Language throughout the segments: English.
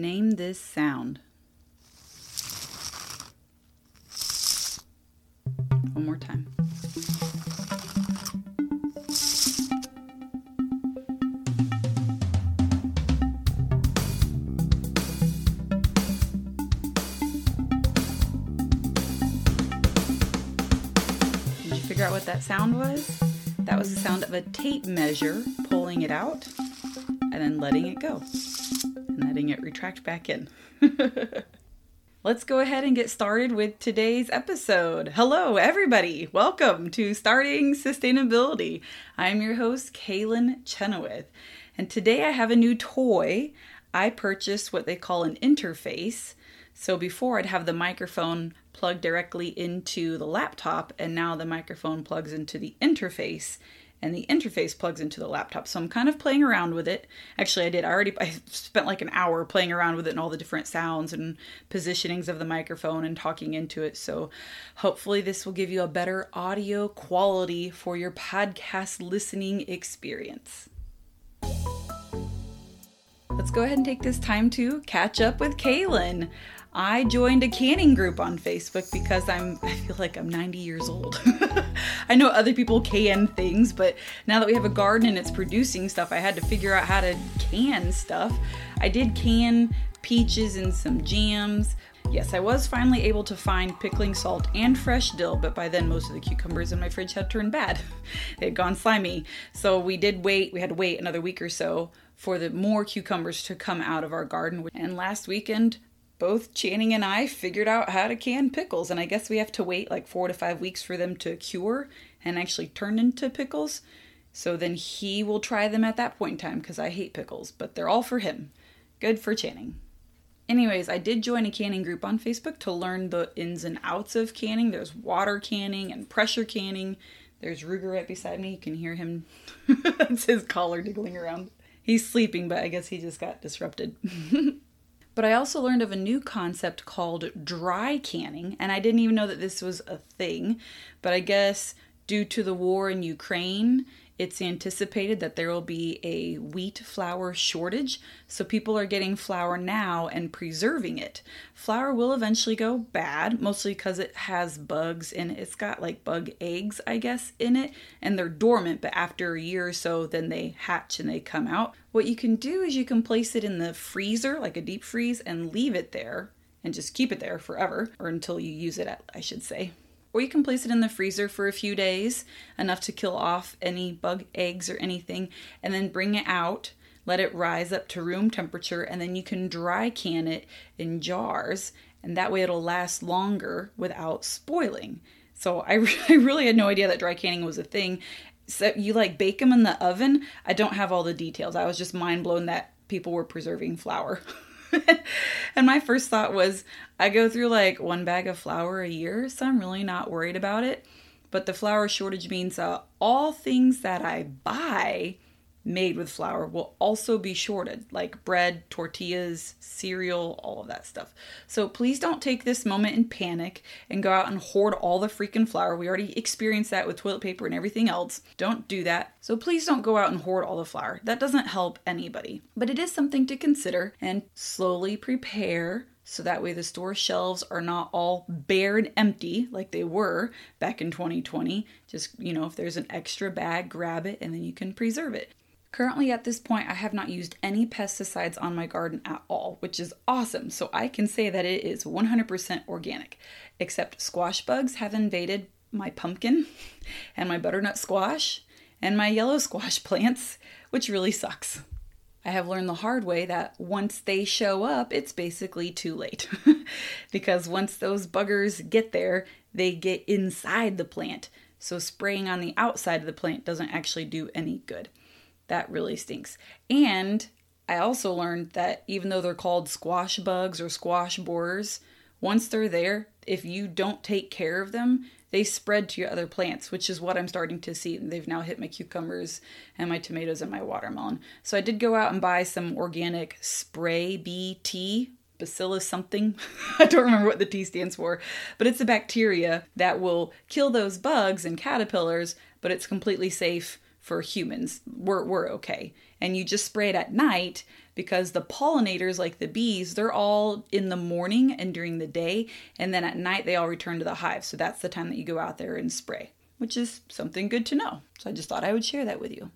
Name this sound. One more time. Did you figure out what that sound was? That was the sound of a tape measure pulling it out and then letting it go letting it retract back in. Let's go ahead and get started with today's episode. Hello, everybody. Welcome to Starting Sustainability. I'm your host, Kaylin Chenoweth. And today I have a new toy. I purchased what they call an interface. So before I'd have the microphone plugged directly into the laptop, and now the microphone plugs into the interface and the interface plugs into the laptop. So I'm kind of playing around with it. Actually, I did. I already I spent like an hour playing around with it and all the different sounds and positionings of the microphone and talking into it. So hopefully this will give you a better audio quality for your podcast listening experience. Let's go ahead and take this time to catch up with Kaylin. I joined a canning group on Facebook because I'm I feel like I'm 90 years old. I know other people can things, but now that we have a garden and it's producing stuff, I had to figure out how to can stuff. I did can peaches and some jams. Yes, I was finally able to find pickling salt and fresh dill, but by then most of the cucumbers in my fridge had turned bad. they had gone slimy. So we did wait, we had to wait another week or so for the more cucumbers to come out of our garden. And last weekend, both Channing and I figured out how to can pickles, and I guess we have to wait like four to five weeks for them to cure and actually turn into pickles. So then he will try them at that point in time because I hate pickles, but they're all for him. Good for Channing. Anyways, I did join a canning group on Facebook to learn the ins and outs of canning. There's water canning and pressure canning. There's Ruger right beside me. You can hear him. That's his collar diggling around. He's sleeping, but I guess he just got disrupted. But I also learned of a new concept called dry canning, and I didn't even know that this was a thing. But I guess due to the war in Ukraine, it's anticipated that there will be a wheat flour shortage, so people are getting flour now and preserving it. Flour will eventually go bad, mostly because it has bugs and it. It's got like bug eggs, I guess, in it, and they're dormant, but after a year or so, then they hatch and they come out. What you can do is you can place it in the freezer, like a deep freeze, and leave it there and just keep it there forever, or until you use it, I should say or you can place it in the freezer for a few days, enough to kill off any bug eggs or anything, and then bring it out, let it rise up to room temperature, and then you can dry can it in jars, and that way it'll last longer without spoiling. So I, I really had no idea that dry canning was a thing. So you like bake them in the oven. I don't have all the details. I was just mind blown that people were preserving flour. and my first thought was I go through like one bag of flour a year, so I'm really not worried about it. But the flour shortage means uh, all things that I buy made with flour will also be shorted, like bread, tortillas, cereal, all of that stuff. So please don't take this moment in panic and go out and hoard all the freaking flour. We already experienced that with toilet paper and everything else. Don't do that. So please don't go out and hoard all the flour. That doesn't help anybody. But it is something to consider and slowly prepare so that way the store shelves are not all bare and empty like they were back in 2020. Just, you know, if there's an extra bag, grab it and then you can preserve it. Currently, at this point, I have not used any pesticides on my garden at all, which is awesome. So I can say that it is 100% organic, except squash bugs have invaded my pumpkin and my butternut squash and my yellow squash plants, which really sucks. I have learned the hard way that once they show up, it's basically too late. because once those buggers get there, they get inside the plant. So spraying on the outside of the plant doesn't actually do any good. That really stinks. And I also learned that even though they're called squash bugs or squash borers, once they're there, if you don't take care of them, they spread to your other plants, which is what I'm starting to see. They've now hit my cucumbers and my tomatoes and my watermelon. So I did go out and buy some organic spray tea, bacillus something. I don't remember what the T stands for, but it's a bacteria that will kill those bugs and caterpillars, but it's completely safe for humans, we're, we're okay. And you just spray it at night because the pollinators, like the bees, they're all in the morning and during the day, and then at night they all return to the hive. So that's the time that you go out there and spray, which is something good to know. So I just thought I would share that with you.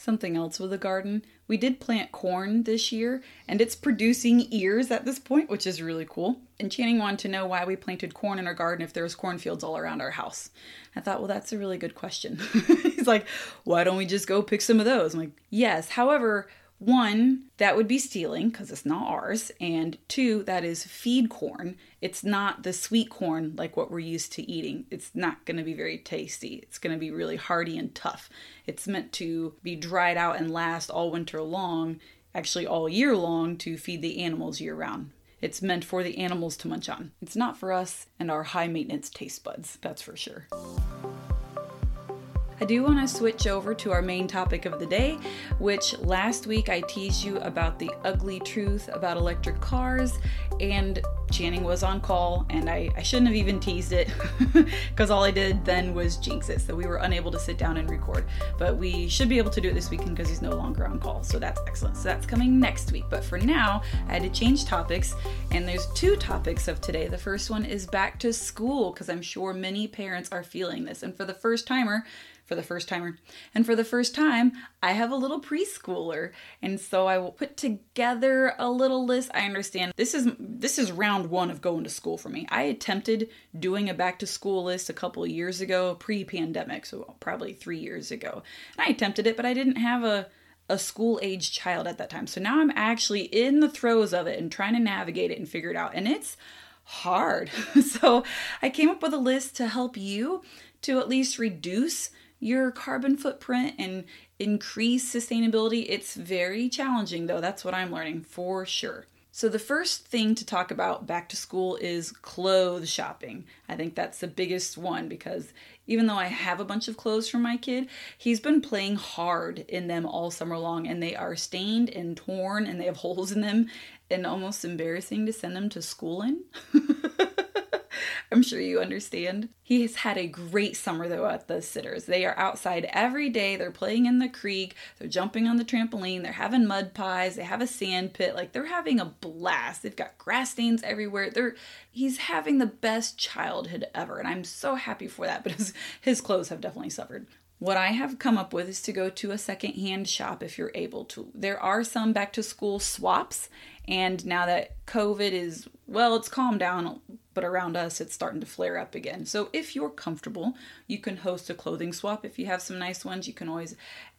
Something else with the garden. We did plant corn this year, and it's producing ears at this point, which is really cool. And Channing wanted to know why we planted corn in our garden if there was cornfields all around our house. I thought, well, that's a really good question. He's like, why don't we just go pick some of those? I'm like, yes. However, one, that would be stealing because it's not ours. And two, that is feed corn. It's not the sweet corn like what we're used to eating. It's not going to be very tasty. It's going to be really hardy and tough. It's meant to be dried out and last all winter long, actually all year long, to feed the animals year round. It's meant for the animals to munch on. It's not for us and our high maintenance taste buds, that's for sure. I do want to switch over to our main topic of the day, which last week I teased you about the ugly truth about electric cars, and Channing was on call, and I, I shouldn't have even teased it because all I did then was jinx it. So we were unable to sit down and record. But we should be able to do it this weekend because he's no longer on call. So that's excellent. So that's coming next week. But for now, I had to change topics, and there's two topics of today. The first one is back to school because I'm sure many parents are feeling this. And for the first timer, for the first timer. And for the first time, I have a little preschooler. And so I will put together a little list. I understand this is this is round 1 of going to school for me. I attempted doing a back to school list a couple years ago, pre-pandemic, so probably 3 years ago. And I attempted it, but I didn't have a a school age child at that time. So now I'm actually in the throes of it and trying to navigate it and figure it out. And it's hard. so I came up with a list to help you to at least reduce your carbon footprint and increase sustainability. It's very challenging, though. That's what I'm learning for sure. So, the first thing to talk about back to school is clothes shopping. I think that's the biggest one because even though I have a bunch of clothes for my kid, he's been playing hard in them all summer long and they are stained and torn and they have holes in them and almost embarrassing to send them to school in. I'm sure you understand. He has had a great summer though at the sitters. They are outside every day. They're playing in the creek. They're jumping on the trampoline. They're having mud pies. They have a sand pit. Like they're having a blast. They've got grass stains everywhere. They're he's having the best childhood ever, and I'm so happy for that. But his, his clothes have definitely suffered. What I have come up with is to go to a secondhand shop if you're able to. There are some back to school swaps, and now that COVID is, well, it's calmed down, but around us it's starting to flare up again. So if you're comfortable, you can host a clothing swap. If you have some nice ones, you can always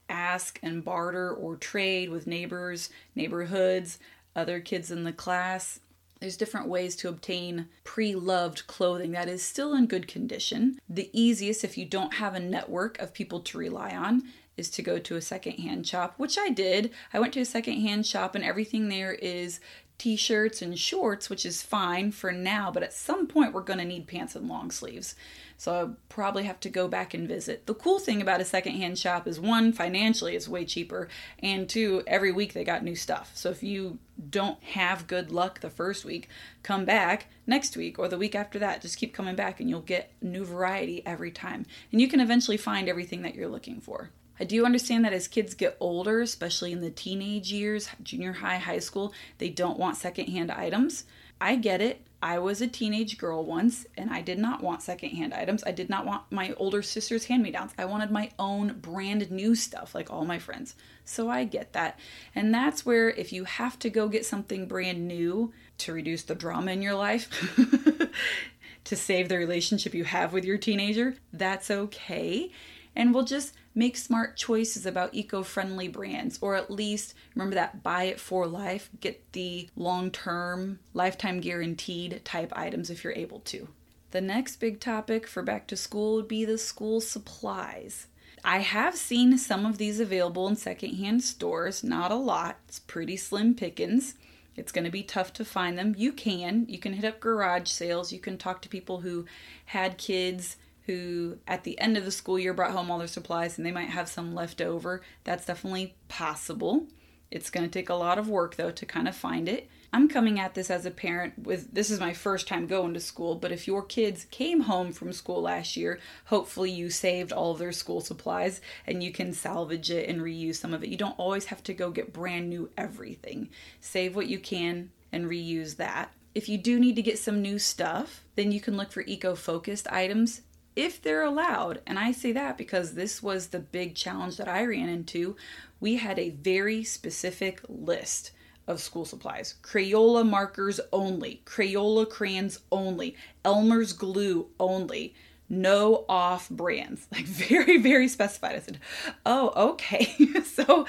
ask and barter or trade with neighbors, neighborhoods, other kids in the class. There's different ways to obtain pre loved clothing that is still in good condition. The easiest, if you don't have a network of people to rely on, is to go to a secondhand shop, which I did. I went to a secondhand shop, and everything there is t shirts and shorts, which is fine for now, but at some point we're going to need pants and long sleeves. So I'll probably have to go back and visit. The cool thing about a secondhand shop is one, financially it's way cheaper, and two, every week they got new stuff. So if you don't have good luck the first week, come back next week or the week after that. Just keep coming back and you'll get new variety every time. And you can eventually find everything that you're looking for. I do understand that as kids get older, especially in the teenage years, junior high, high school, they don't want secondhand items. I get it. I was a teenage girl once and I did not want secondhand items. I did not want my older sister's hand me downs. I wanted my own brand new stuff like all my friends. So I get that. And that's where if you have to go get something brand new to reduce the drama in your life, to save the relationship you have with your teenager, that's okay. And we'll just make smart choices about eco friendly brands, or at least remember that buy it for life, get the long term, lifetime guaranteed type items if you're able to. The next big topic for back to school would be the school supplies. I have seen some of these available in secondhand stores, not a lot. It's pretty slim pickings. It's going to be tough to find them. You can. You can hit up garage sales. You can talk to people who had kids who at the end of the school year brought home all their supplies and they might have some left over. That's definitely possible. It's going to take a lot of work though to kind of find it. I'm coming at this as a parent with this is my first time going to school, but if your kids came home from school last year, hopefully you saved all of their school supplies and you can salvage it and reuse some of it. You don't always have to go get brand new everything. Save what you can and reuse that. If you do need to get some new stuff, then you can look for eco focused items if they're allowed. And I say that because this was the big challenge that I ran into. We had a very specific list of school supplies. Crayola markers only, Crayola crayons only, Elmer's glue only. No off brands. Like very, very specified. I said, oh, okay. so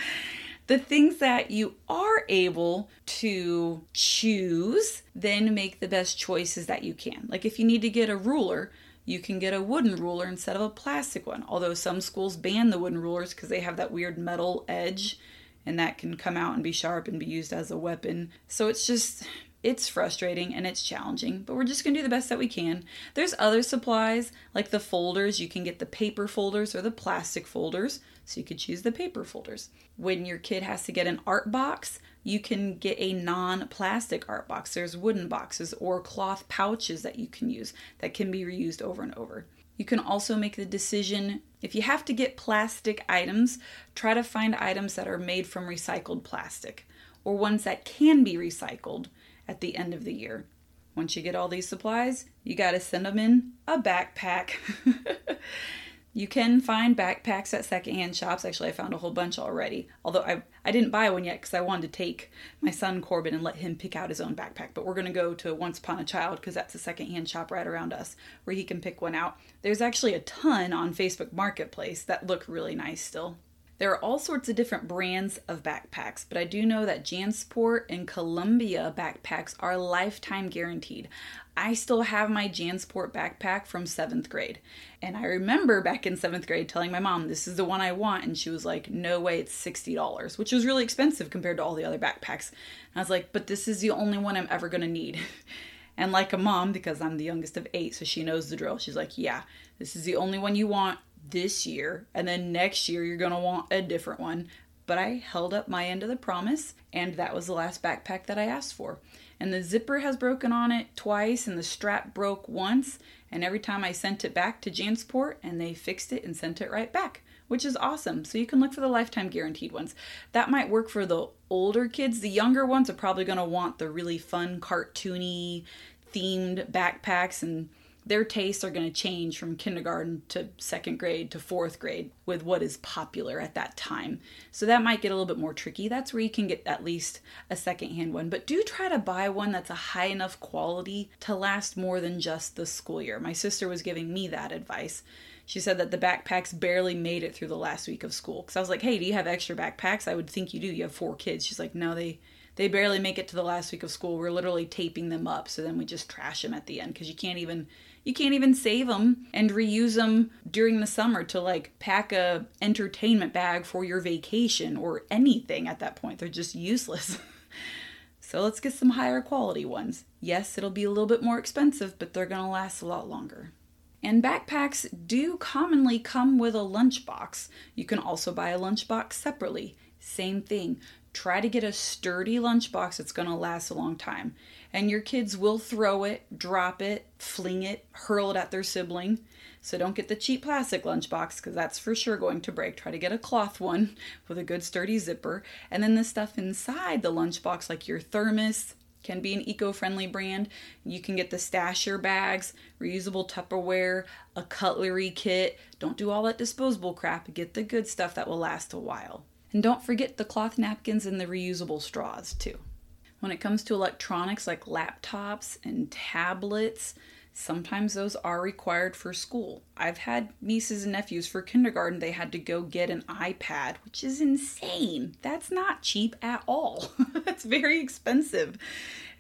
the things that you are able to choose, then make the best choices that you can. Like if you need to get a ruler, you can get a wooden ruler instead of a plastic one. Although some schools ban the wooden rulers because they have that weird metal edge and that can come out and be sharp and be used as a weapon. So it's just it's frustrating and it's challenging, but we're just going to do the best that we can. There's other supplies like the folders. You can get the paper folders or the plastic folders, so you could choose the paper folders. When your kid has to get an art box, you can get a non plastic art box. There's wooden boxes or cloth pouches that you can use that can be reused over and over. You can also make the decision if you have to get plastic items, try to find items that are made from recycled plastic or ones that can be recycled at the end of the year. Once you get all these supplies, you got to send them in a backpack. You can find backpacks at secondhand shops. Actually, I found a whole bunch already. Although I I didn't buy one yet because I wanted to take my son Corbin and let him pick out his own backpack. But we're gonna go to Once Upon a Child because that's a secondhand shop right around us where he can pick one out. There's actually a ton on Facebook Marketplace that look really nice still. There are all sorts of different brands of backpacks, but I do know that Jansport and Columbia backpacks are lifetime guaranteed. I still have my Jansport backpack from seventh grade. And I remember back in seventh grade telling my mom, this is the one I want. And she was like, no way, it's $60, which was really expensive compared to all the other backpacks. And I was like, but this is the only one I'm ever to need. And like a mom, because I'm the youngest of eight, so she knows the drill, she's like, yeah, this is the only one you want this year, and then next year you're going to want a different one. But I held up my end of the promise, and that was the last backpack that I asked for. And the zipper has broken on it twice, and the strap broke once. And every time I sent it back to Jansport, and they fixed it and sent it right back, which is awesome. So you can look for the lifetime guaranteed ones. That might work for the older kids. The younger ones are probably going to want the really fun, cartoony, themed backpacks and their tastes are going to change from kindergarten to second grade to fourth grade with what is popular at that time. So that might get a little bit more tricky. That's where you can get at least a secondhand one. But do try to buy one that's a high enough quality to last more than just the school year. My sister was giving me that advice. She said that the backpacks barely made it through the last week of school. Because I was like, hey, do you have extra backpacks? I would think you do. You have four kids. She's like, no, they they barely make it to the last week of school. We're literally taping them up, so then we just trash them at the end because you can't even you can't even save them and reuse them during the summer to like pack a entertainment bag for your vacation or anything at that point. They're just useless. so let's get some higher quality ones. Yes, it'll be a little bit more expensive, but they're going to last a lot longer. And backpacks do commonly come with a lunchbox. You can also buy a lunchbox separately. Same thing. Try to get a sturdy lunchbox that's going to last a long time and your kids will throw it, drop it, fling it, hurl it at their sibling. So don't get the cheap plastic lunchbox because that's for sure going to break. Try to get a cloth one with a good sturdy zipper. And then the stuff inside the lunchbox, like your thermos, can be an eco-friendly brand. You can get the stasher bags, reusable Tupperware, a cutlery kit. Don't do all that disposable crap. Get the good stuff that will last a while. And don't forget the cloth napkins and the reusable straws too. When it comes to electronics like laptops and tablets, sometimes those are required for school. I've had nieces and nephews for kindergarten, they had to go get an iPad, which is insane. That's not cheap at all. That's very expensive.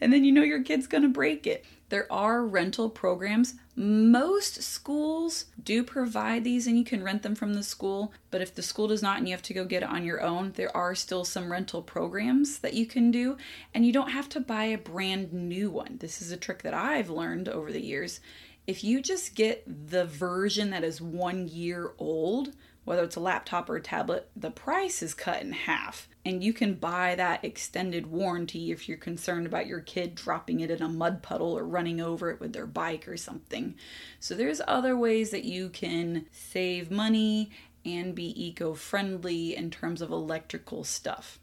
And then you know your kid's gonna break it. There are rental programs. Most schools do provide these and you can rent them from the school, but if the school does not and you have to go get it on your own, there are still some rental programs that you can do, and you don't have to buy a brand new one. This is a trick that I've learned over the years. If you just get the version that is one year old, whether it's a laptop or a tablet, the price is cut in half. And you can buy that extended warranty if you're concerned about your kid dropping it in a mud puddle or running over it with their bike or something. So there's other ways that you can save money and be eco friendly in terms of electrical stuff.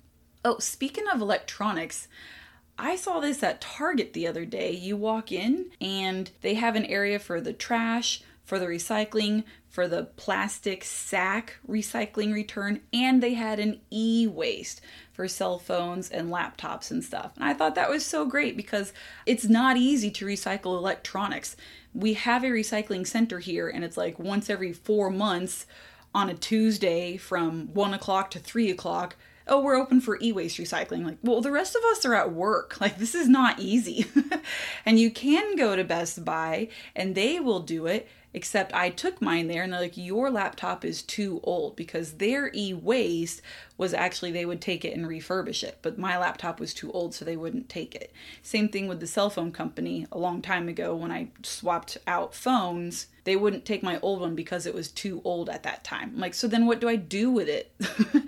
Oh, speaking of electronics, I saw this at Target the other day. You walk in and they have an area for the trash, for the recycling, for the plastic sack recycling return, and they had an e waste for cell phones and laptops and stuff. And I thought that was so great because it's not easy to recycle electronics. We have a recycling center here, and it's like once every four months on a Tuesday from one o'clock to three o'clock oh, we're open for e waste recycling. Like, well, the rest of us are at work. Like, this is not easy. and you can go to Best Buy and they will do it. Except I took mine there and they're like, your laptop is too old because their e waste was actually they would take it and refurbish it. But my laptop was too old, so they wouldn't take it. Same thing with the cell phone company a long time ago when I swapped out phones they wouldn't take my old one because it was too old at that time. I'm like, so then what do I do with it?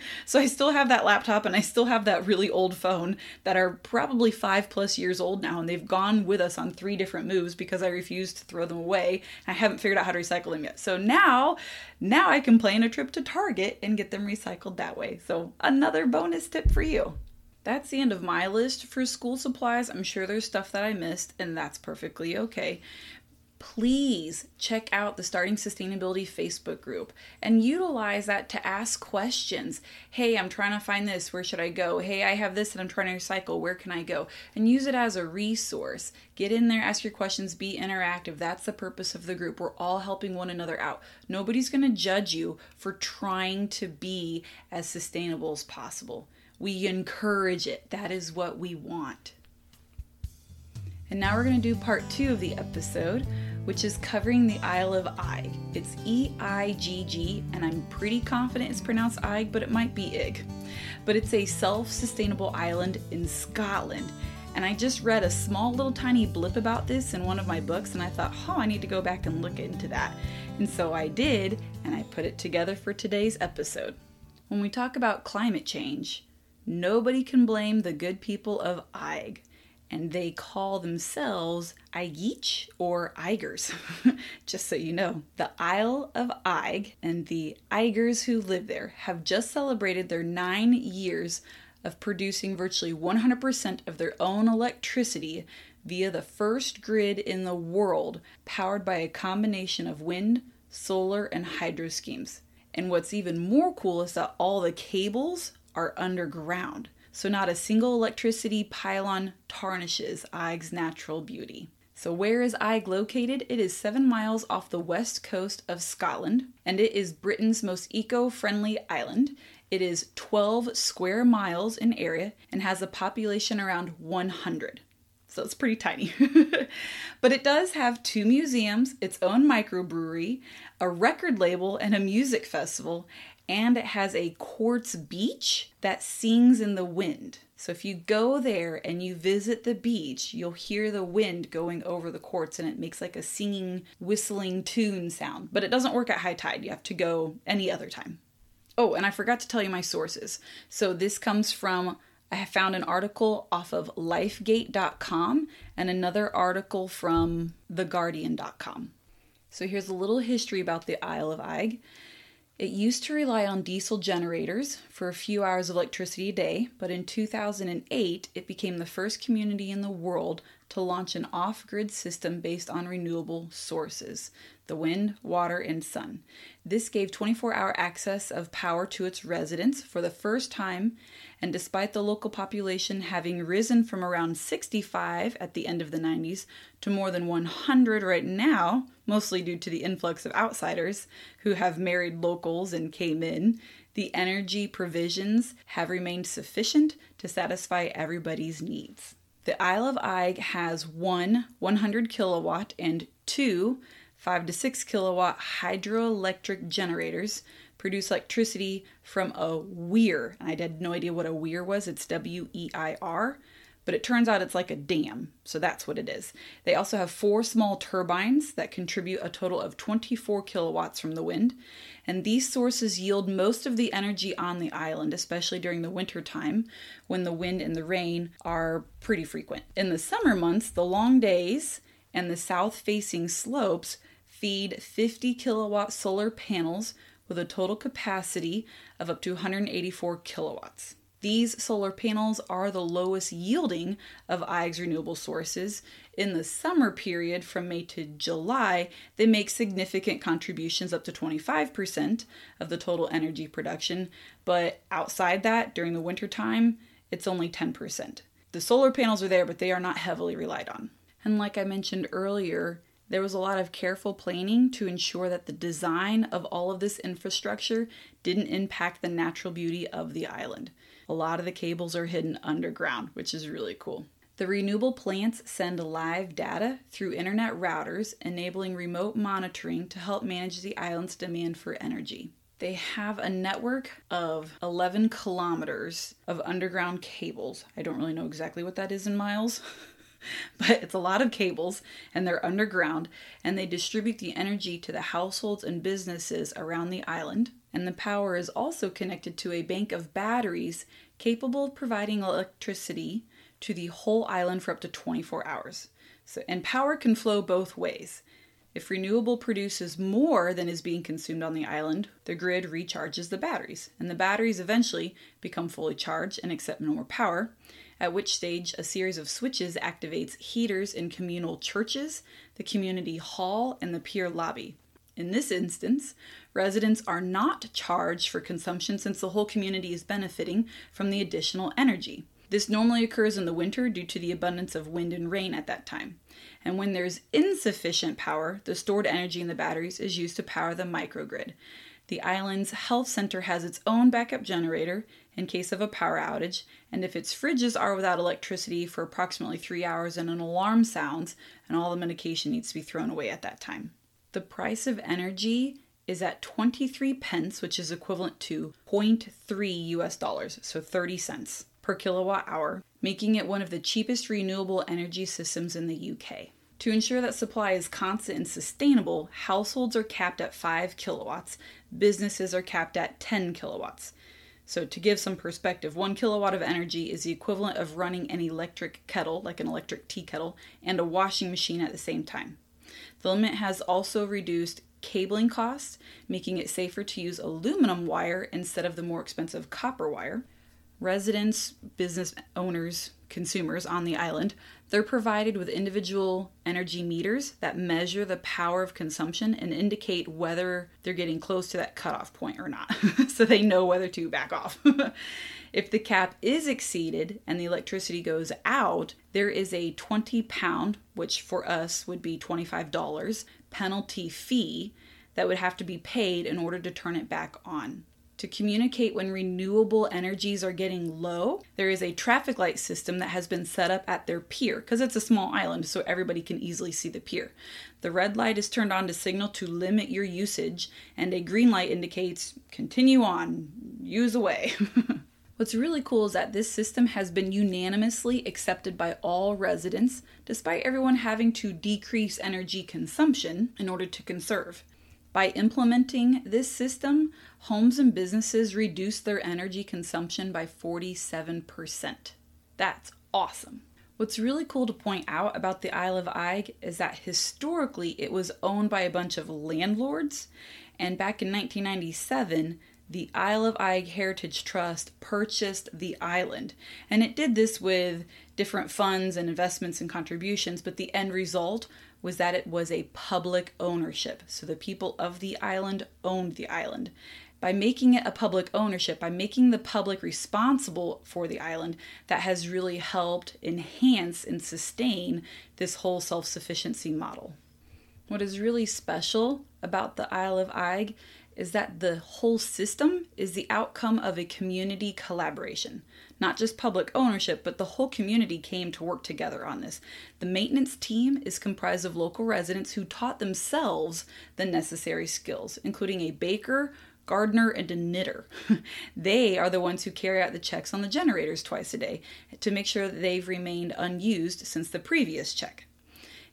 so I still have that laptop and I still have that really old phone that are probably five plus years old now, and they've gone with us on three different moves because I refused to throw them away. I haven't figured out how to recycle them yet. So now, now I can plan a trip to Target and get them recycled that way. So another bonus tip for you that's the end of my list for school supplies. I'm sure there's stuff that I missed, and that's perfectly okay please check out the Starting Sustainability Facebook group and utilize that to ask questions. Hey, I'm trying to find this. Where should I go? Hey, I have this and I'm trying to recycle. Where can I go? And use it as a resource. Get in there, ask your questions, be interactive. That's the purpose of the group. We're all helping one another out. Nobody's going to judge you for trying to be as sustainable as possible. We encourage it. That is what we want. And now we're going to do part two of the episode which is covering the Isle of Eigg. It's E I G G, and I'm pretty confident it's pronounced Eigg, but it might be Ig. But it's a self sustainable island in Scotland. And I just read a small little tiny blip about this in one of my books, and I thought, oh, I need to go back and look into that. And so I did, and I put it together for today's episode. When we talk about climate change, nobody can blame the good people of Eigg and they call themselves Eigich or Eigers. just so you know, the Isle of Eigg and the Eigers who live there have just celebrated their nine years of producing virtually 100% of their own electricity via the first grid in the world powered by a combination of wind, solar, and hydro schemes. And what's even more cool is that all the cables are underground so not a single electricity pylon tarnishes Eigg's natural beauty. So, where is Eigg located? It is seven miles off the west coast of Scotland, and it is Britain's most eco friendly island. It is 12 square miles in area and has a population around 100. So it's pretty tiny. but it does have two museums, its own microbrewery, a record label, and a music festival and it has a quartz beach that sings in the wind. So if you go there and you visit the beach, you'll hear the wind going over the quartz and it makes like a singing, whistling tune sound. But it doesn't work at high tide. You have to go any other time. Oh, and I forgot to tell you my sources. So this comes from I found an article off of lifegate.com and another article from theguardian.com. So here's a little history about the Isle of Eigg. It used to rely on diesel generators for a few hours of electricity a day, but in 2008 it became the first community in the world to launch an off grid system based on renewable sources the wind, water, and sun. This gave 24 hour access of power to its residents for the first time, and despite the local population having risen from around 65 at the end of the 90s to more than 100 right now, mostly due to the influx of outsiders who have married locals and came in, the energy provisions have remained sufficient to satisfy everybody's needs. The Isle of Eigg has one 100 kilowatt and two 5 to 6 kilowatt hydroelectric generators produce electricity from a weir. And I had no idea what a weir was. It's W E I R. but it turns out it's like a dam, so that's what it is. They also have four small turbines that contribute a total of 24 kilowatts from the wind, and these sources yield most of the energy on the island, especially during the winter time when the wind and the rain are pretty frequent. In the summer months, the long days and the south facing slopes feed 50 kilowatt solar panels with a total capacity of up to 184 kilowatts. These solar panels are the lowest yielding of Eigg's renewable sources. In the summer period from May to July, they make significant contributions up to 25% of the total energy production, but outside that, during the winter time, it's only 10%. The solar panels are there, but they are not heavily relied on. And like I mentioned earlier, there was a lot of careful planning to ensure that the design of all of this infrastructure didn't impact the natural beauty of the island. A lot of the cables are hidden underground, which is really cool. The renewable plants send live data through internet routers, enabling remote monitoring to help manage the island's demand for energy. They have a network of 11 kilometers of underground cables. I don't really know exactly what that is in miles. but it's a lot of cables and they're underground and they distribute the energy to the households and businesses around the island. And the power is also connected to a bank of batteries capable of providing electricity to the whole island for up to 24 hours. So, and power can flow both ways. If renewable produces more than is being consumed on the island, the grid recharges the batteries, and the batteries eventually become fully charged and accept more power, at which stage a series of switches activates heaters in communal churches, the community hall, and the pier lobby. In this instance, residents are not charged for consumption since the whole community is benefiting from the additional energy. This normally occurs in the winter due to the abundance of wind and rain at that time. And when there's insufficient power, the stored energy in the batteries is used to power the microgrid. The island's health center has its own backup generator in case of a power outage, and if its fridges are without electricity for approximately three hours and an alarm sounds, and all the medication needs to be thrown away at that time. The price of energy is at 23 pence, which is equivalent to 0.3 US dollars, so 30 cents per kilowatt hour, making it one of the cheapest renewable energy systems in the UK. To ensure that supply is constant and sustainable, households are capped at 5 kilowatts, businesses are capped at 10 kilowatts. So, to give some perspective, one kilowatt of energy is the equivalent of running an electric kettle, like an electric tea kettle, and a washing machine at the same time. The limit has also reduced cabling costs, making it safer to use aluminum wire instead of the more expensive copper wire. Residents, business owners, consumers on the island, they're provided with individual energy meters that measure the power of consumption and indicate whether they're getting close to that cutoff point or not, so they know whether to back off. if the cap is exceeded and the electricity goes out, there is a 20 pound, which for us would be $25, penalty fee that would have to be paid in order to turn it back on to communicate when renewable energies are getting low, there is a traffic light system that has been set up at their pier because it's a small island, so everybody can easily see the pier. The red light is turned on to signal to limit your usage, and a green light indicates continue on, use away. What's really cool is that this system has been unanimously accepted by all residents, despite everyone having to decrease energy consumption in order to conserve. By implementing this system, homes and businesses reduce their energy consumption by 47%. That's awesome. What's really cool to point out about the Isle of Eigg is that historically it was owned by a bunch of landlords, and back in 1997, the Isle of Eigg Heritage Trust purchased the island. And it did this with different funds and investments and contributions, but the end result was that it was a public ownership. So the people of the island owned the island. By making it a public ownership, by making the public responsible for the island, that has really helped enhance and sustain this whole self sufficiency model. What is really special about the Isle of Eigg is that the whole system is the outcome of a community collaboration. Not just public ownership, but the whole community came to work together on this. The maintenance team is comprised of local residents who taught themselves the necessary skills, including a baker, gardener, and a knitter. they are the ones who carry out the checks on the generators twice a day to make sure that they've remained unused since the previous check.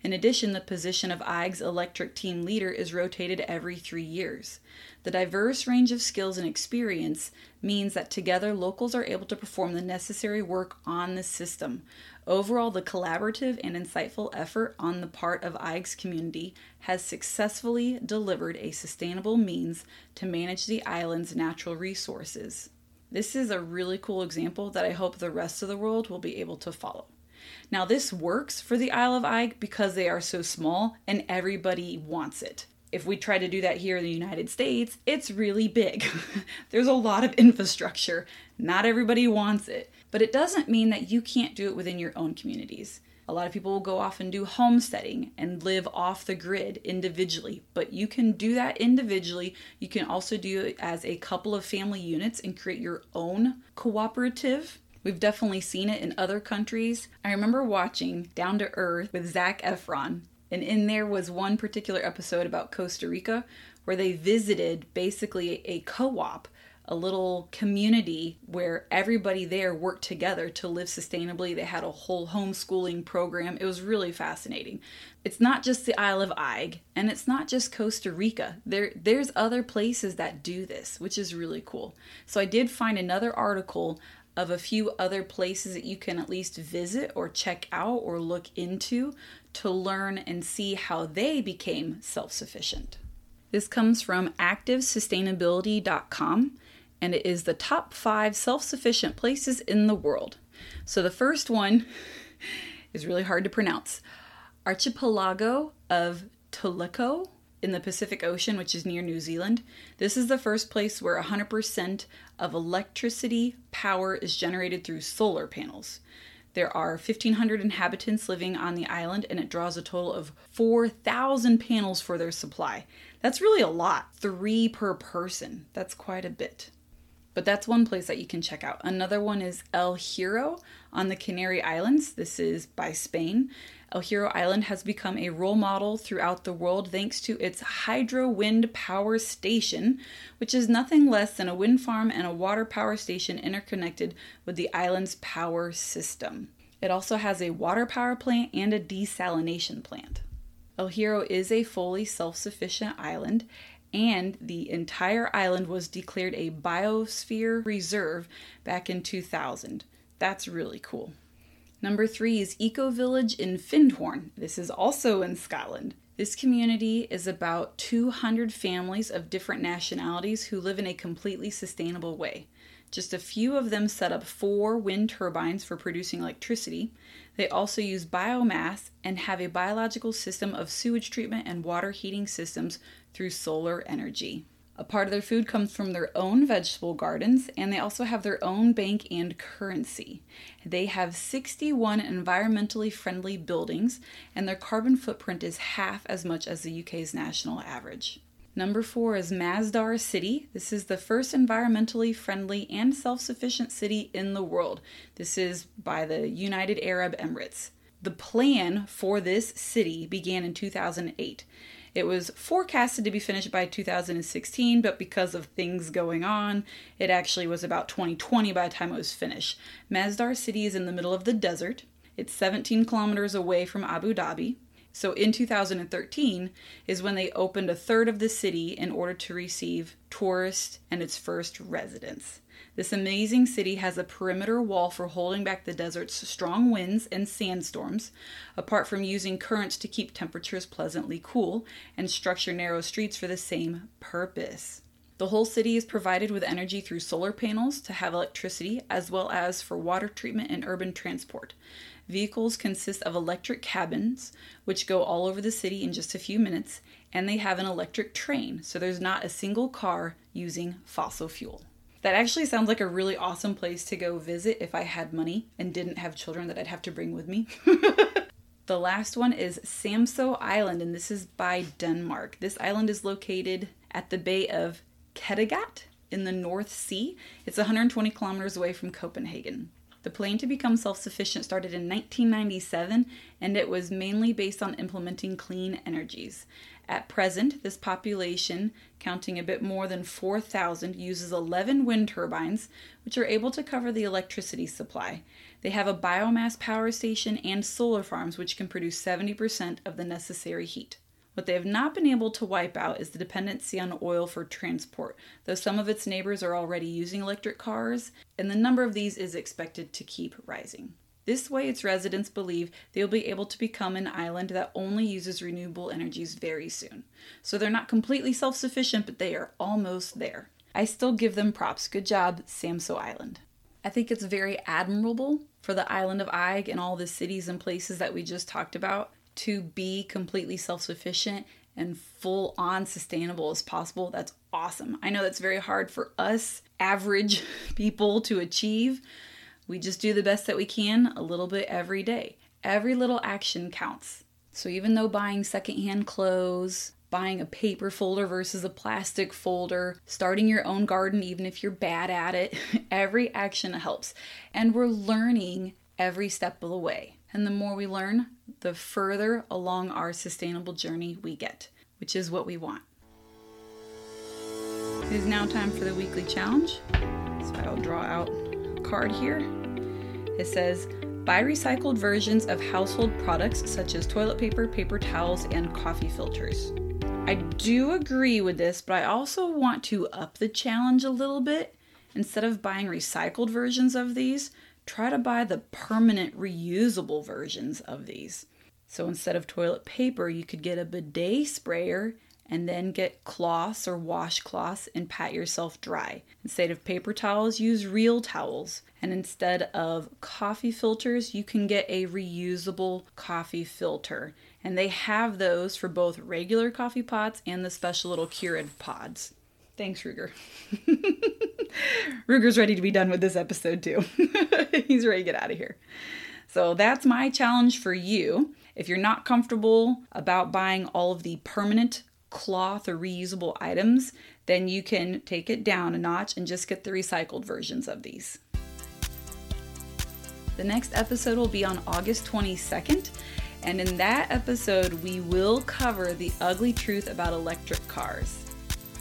In addition, the position of Eigg's electric team leader is rotated every three years. The diverse range of skills and experience means that together locals are able to perform the necessary work on the system. Overall, the collaborative and insightful effort on the part of Eigg's community has successfully delivered a sustainable means to manage the island's natural resources. This is a really cool example that I hope the rest of the world will be able to follow. Now, this works for the Isle of Eigg because they are so small and everybody wants it if we try to do that here in the United States, it's really big. There's a lot of infrastructure. Not everybody wants it. But it doesn't mean that you can't do it within your own communities. A lot of people will go off and do homesteading and live off the grid individually, but you can do that individually. You can also do it as a couple of family units and create your own cooperative. We've definitely seen it in other countries. I remember watching Down to Earth with Zac Efron and in there was one particular episode about Costa Rica where they visited basically a co op, a little community where everybody there worked together to live sustainably. They had a whole homeschooling program. It was really fascinating. It's not just the Isle of Eigg and it's not just Costa Rica. There there's other places that do this, which is really cool. So I did find another article of a few other places that you can at least visit or check out or look into to learn and see how they became self sufficient. This comes from activesustainability.com and it is the top five self sufficient places in the world. So the first one is really hard to pronounce Archipelago of Toluca in the Pacific Ocean, which is near New Zealand. This is the first place where 100% of electricity power is generated through solar panels. There are 1,500 inhabitants living on the island, and it draws a total of 4,000 panels for their supply. That's really a lot. Three per person. That's quite a bit. But that's one place that you can check out. Another one is El Hierro on the Canary Islands. This is by Spain. El Hierro Island has become a role model throughout the world thanks to its hydro wind power station, which is nothing less than a wind farm and a water power station interconnected with the island's power system. It also has a water power plant and a desalination plant. El Hierro is a fully self sufficient island, and the entire island was declared a biosphere reserve back in 2000. That's really cool. Number three is Eco Village in Findhorn. This is also in Scotland. This community is about 200 families of different nationalities who live in a completely sustainable way. Just a few of them set up four wind turbines for producing electricity. They also use biomass and have a biological system of sewage treatment and water heating systems through solar energy. A part of their food comes from their own vegetable gardens, and they also have their own bank and currency. They have 61 environmentally friendly buildings, and their carbon footprint is half as much as the UK's national average. Number four is Masdar City. This is the first environmentally friendly and self sufficient city in the world. This is by the United Arab Emirates. The plan for this city began in 2008. It was forecasted to be finished by 2016, but because of things going on, it actually was about 2020 by the time it was finished. Masdar City is in the middle of the desert. It's 17 kilometers away from Abu Dhabi. So in 2013 is when they opened a third of the city in order to receive tourists and its first residents. This amazing city has a perimeter wall for holding back the desert's strong winds and sandstorms, apart from using currents to keep temperatures pleasantly cool, and structure narrow streets for the same purpose. The whole city is provided with energy through solar panels to have electricity, as well as for water treatment and urban transport. Vehicles consist of electric cabins, which go all over the city in just a few minutes, and they have an electric train, so there's not a single car using fossil fuel. That actually sounds like a really awesome place to go visit if I had money and didn't have children that I'd have to bring with me. the last one is Samso Island, and this is by Denmark. This island is located at the Bay of Kattegat in the North Sea. It's 120 kilometers away from Copenhagen. The plan to become self sufficient started in 1997 and it was mainly based on implementing clean energies. At present, this population, counting a bit more than 4,000, uses 11 wind turbines, which are able to cover the electricity supply. They have a biomass power station and solar farms, which can produce 70% of the necessary heat. What they have not been able to wipe out is the dependency on oil for transport, though some of its neighbors are already using electric cars, and the number of these is expected to keep rising. This way, its residents believe they will be able to become an island that only uses renewable energies very soon. So they're not completely self sufficient, but they are almost there. I still give them props. Good job, Samso Island. I think it's very admirable for the island of Eigg and all the cities and places that we just talked about to be completely self sufficient and full on sustainable as possible, that's awesome. I know that's very hard for us average people to achieve. We just do the best that we can a little bit every day. Every little action counts. So even though buying secondhand clothes, buying a paper folder versus a plastic folder, starting your own garden, even if you're bad at it, every action helps. And we're learning every step of the way. And the more we learn, the further along our sustainable journey we get, which is what we want. It is now time for the weekly challenge. So I'll draw out card here. It says, Buy recycled versions of household products such as toilet paper, paper towels, and coffee filters. I do agree with this, but I also want to up the challenge a little bit. Instead of buying recycled versions of these, try to buy the permanent reusable versions of these. So instead of toilet paper, you could get a bidet sprayer and then get cloths or washcloths and pat yourself dry. Instead of paper towels, use real towels. And instead of coffee filters, you can get a reusable coffee filter. And they have those for both regular coffee pots and the special little Keurig pods. Thanks, Ruger. Ruger's ready to be done with this episode too. He's ready to get out of here. So that's my challenge for you. If you're not comfortable about buying all of the permanent cloth or reusable items, then you can take it down a notch and just get the recycled versions of these. The next episode will be on August 22nd, and in that episode, we will cover the ugly truth about electric cars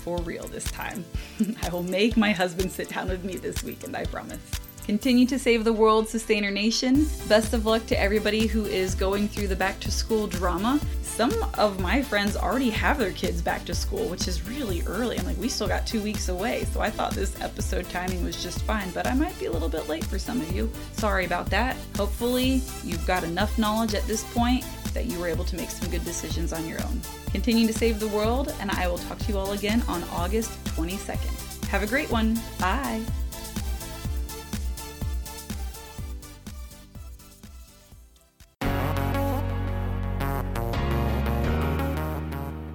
for real this time. I will make my husband sit down with me this weekend, I promise. Continue to save the world, sustain our nation. Best of luck to everybody who is going through the back to school drama. Some of my friends already have their kids back to school, which is really early. I'm like, we still got two weeks away. So I thought this episode timing was just fine, but I might be a little bit late for some of you. Sorry about that. Hopefully, you've got enough knowledge at this point that you were able to make some good decisions on your own. Continue to save the world, and I will talk to you all again on August 22nd. Have a great one. Bye.